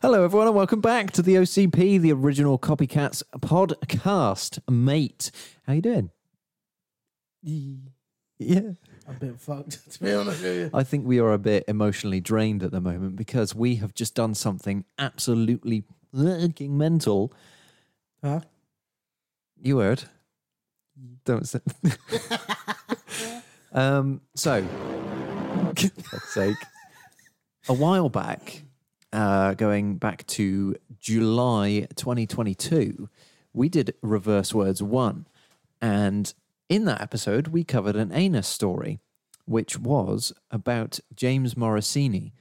Hello, everyone, and welcome back to the OCP, the original Copycats podcast. Mate, how you doing? Yeah. A bit fucked, to be honest with you. I think we are a bit emotionally drained at the moment because we have just done something absolutely fucking mental. Huh? You heard? Don't say. um. So, for sake, a while back, uh, going back to July 2022, we did Reverse Words One, and in that episode, we covered an anus story, which was about James Morosini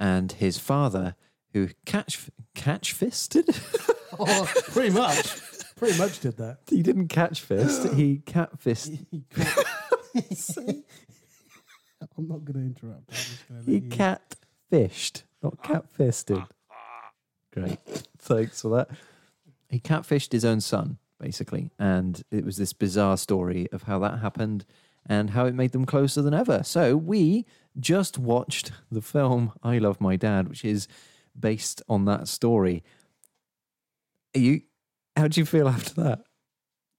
and his father, who catch catch fisted. Oh, pretty much. Pretty much did that. he didn't catch fist. He cat fist. I'm not going to interrupt. I'm just going to He you. cat fished, not cat fisted. Great. Thanks for that. He catfished his own son, basically. And it was this bizarre story of how that happened and how it made them closer than ever. So we just watched the film I Love My Dad, which is based on that story. Are you how do you feel after that?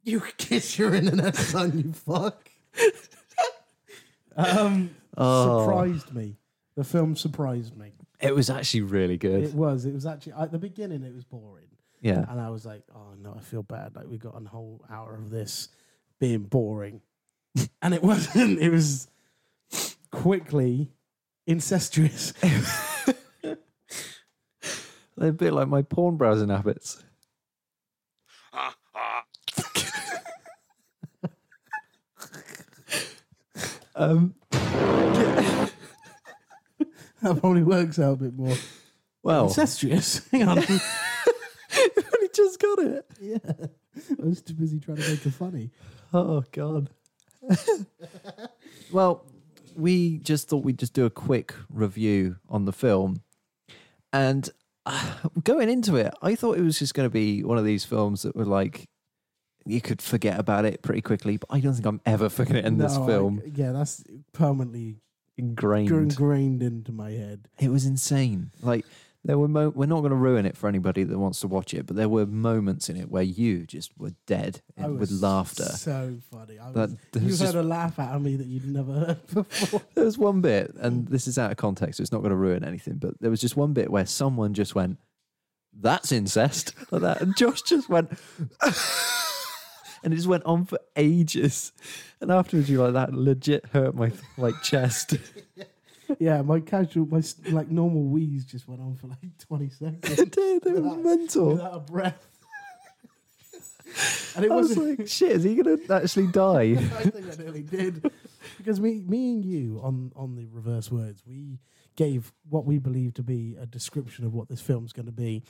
You kiss your internet, son, you fuck. um, Oh. Surprised me. The film surprised me. It was actually really good. It was. It was actually, at the beginning, it was boring. yeah. And I was like, oh no, I feel bad. Like we got a whole hour of this being boring. and it wasn't. It was quickly incestuous. They're a bit like my porn browsing habits. um, probably works out a bit more. well, Incestuous. Hang on. we just got it. yeah. I was too busy trying to make it funny. Oh God. well, we just thought we'd just do a quick review on the film, and uh, going into it, I thought it was just going to be one of these films that were like you could forget about it pretty quickly. But I don't think I'm ever forgetting this No, I- film. yeah, that's permanently Ingrained. ingrained into my head. It was insane. Like there were mo- we're not going to ruin it for anybody that wants to watch it, but there were moments in it where you just were dead I was with laughter. So funny. I That was, there you was heard just- a laugh out of me that you'd never heard before. There was one bit, and this is out of context, so it's not going to ruin anything. But there was just one bit where someone just went, "That's incest," like that, and Josh just went, and it just went on for ages. And afterwards, you were like, "That legit hurt my like chest." yeah, my casual, my like normal wheeze just went on for like 20 seconds. it did. It was mental. without a breath. and it I was like, "Shit, is he going to actually die?" I think I nearly did because me, me and you on on the reverse words, we gave what we believe to be a description of what this film's going to be,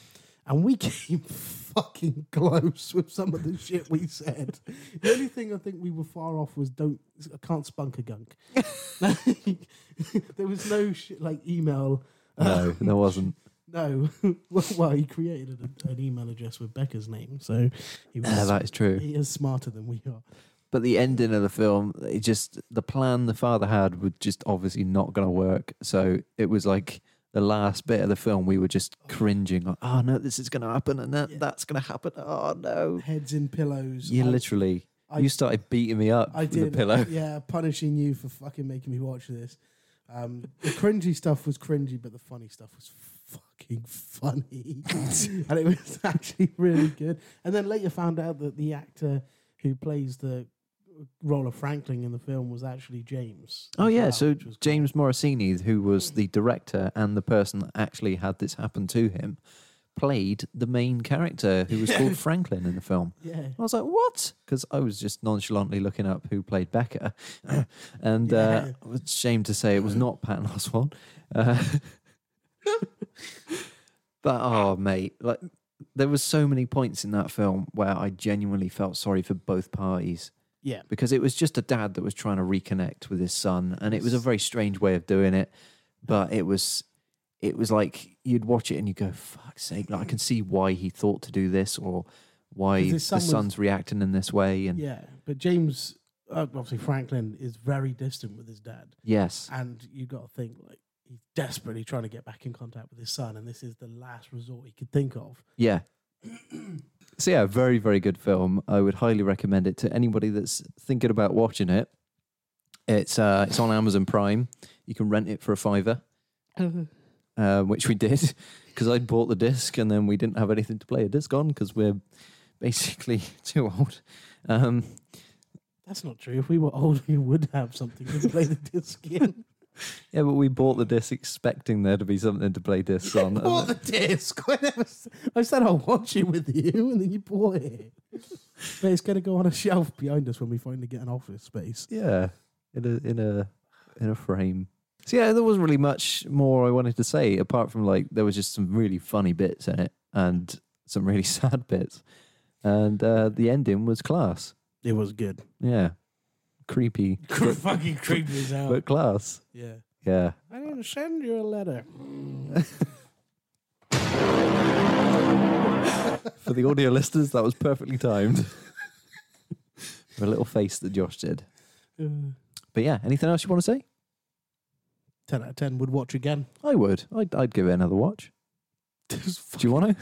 and we came fucking close with some of the shit we said. The only thing I think we were far off was don't I can't spunk a gunk. there was no shit like email. No, there uh, wasn't. No, well, well, he created an, an email address with Becca's name, so he was Yeah, that is true. he is smarter than we are. But the ending of the film, it just the plan the father had was just obviously not going to work. So it was like the last bit of the film, we were just cringing, like, "Oh no, this is going to happen, and that, Yeah. that's going to happen." Oh no! Heads in pillows. You I- literally, I- you started beating me up I with did. the pillow. Yeah, punishing you for fucking making me watch this. Um, the cringy stuff was cringy, but the funny stuff was fucking funny, and it was actually really good. And then later found out that the actor who plays the role of Franklin in the film was actually James. Oh yeah, well, so was cool. James Morosini, who was the director and the person that actually had this happen to him, played the main character who was called Franklin in the film. Yeah. I was like, what? Because I was just nonchalantly looking up who played Becca. and uh, Yeah. I was ashamed to say it was not Patton Oswalt. Uh, but, oh, mate, like, there was so many points in that film where I genuinely felt sorry for both parties Yeah. because it was just a dad that was trying to reconnect with his son and it was a very strange way of doing it but it was it was like you'd watch it and you go fuck's sake like i can see why he thought to do this or why the son was- son's reacting in this way and Yeah. But James, uh, obviously Franklin, is very distant with his dad. yes And you got to think like he's desperately trying to get back in contact with his son, and this is the last resort he could think of. Yeah. so yeah, very very good film. I would highly recommend it to anybody that's thinking about watching it. It's uh it's on Amazon Prime. You can rent it for a fiver, uh, which we did because I'd bought the disc and then we didn't have anything to play a disc on because we're basically too old. Um, That's not true. If we were old, we would have something to play the disc in. yeah, but we bought the disc expecting there to be something to play discs on. bought the disc. When I, never s- I said I'll watch it with you, and then you bought it. But it's going to go on a shelf behind us when we finally get an office space. Yeah, in a in a in a frame. So yeah, there wasn't really much more I wanted to say apart from like there was just some really funny bits in it and some really sad bits, and uh, the ending was class. It was good. Yeah, creepy, but, fucking creepy as hell. but class. yeah. Yeah. I didn't send you a letter. For the audio listeners, that was perfectly timed. a little face that Josh did. Uh, But yeah, anything else you want to say? 10 out of 10 would watch again. I would. I'd, I'd give it another watch. Do you want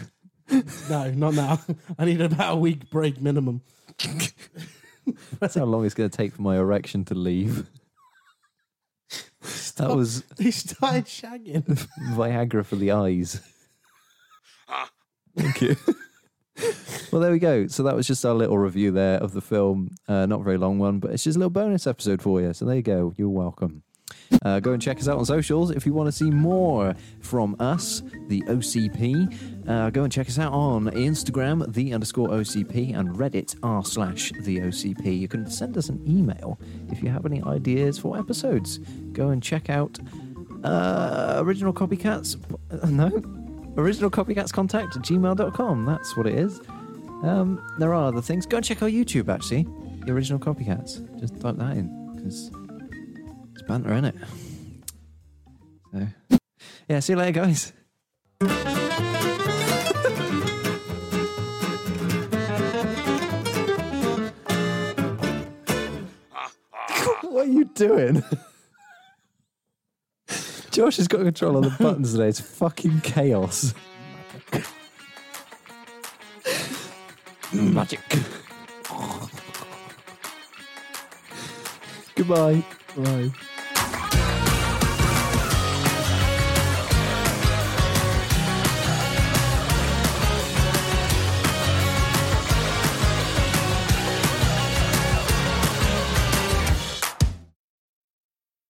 to? no, not now. I need about a week break minimum. That's how long it's going to take for my erection to leave. That was They started shagging. Viagra for the eyes. Thank you. well, there we go. So that was just our little review there of the film. Uh, not very long one, but it's just a little bonus episode for you. So there you go. You're welcome. Uh, go and check us out on socials if you want to see more from us, the OCP. Uh, go and check us out on Instagram, the underscore OCP, and Reddit r slash the OCP. You can send us an email if you have any ideas for episodes. Go and check out uh, original copycats. No, original copycats contact at gmail.com. That's what it is. Um, there are other things. Go and check our YouTube actually. The original copycats. Just type that in because banter in it. So, yeah. See you later, guys. what are you doing? Josh has got control of the buttons today. It's fucking chaos. Magic. Goodbye. Right.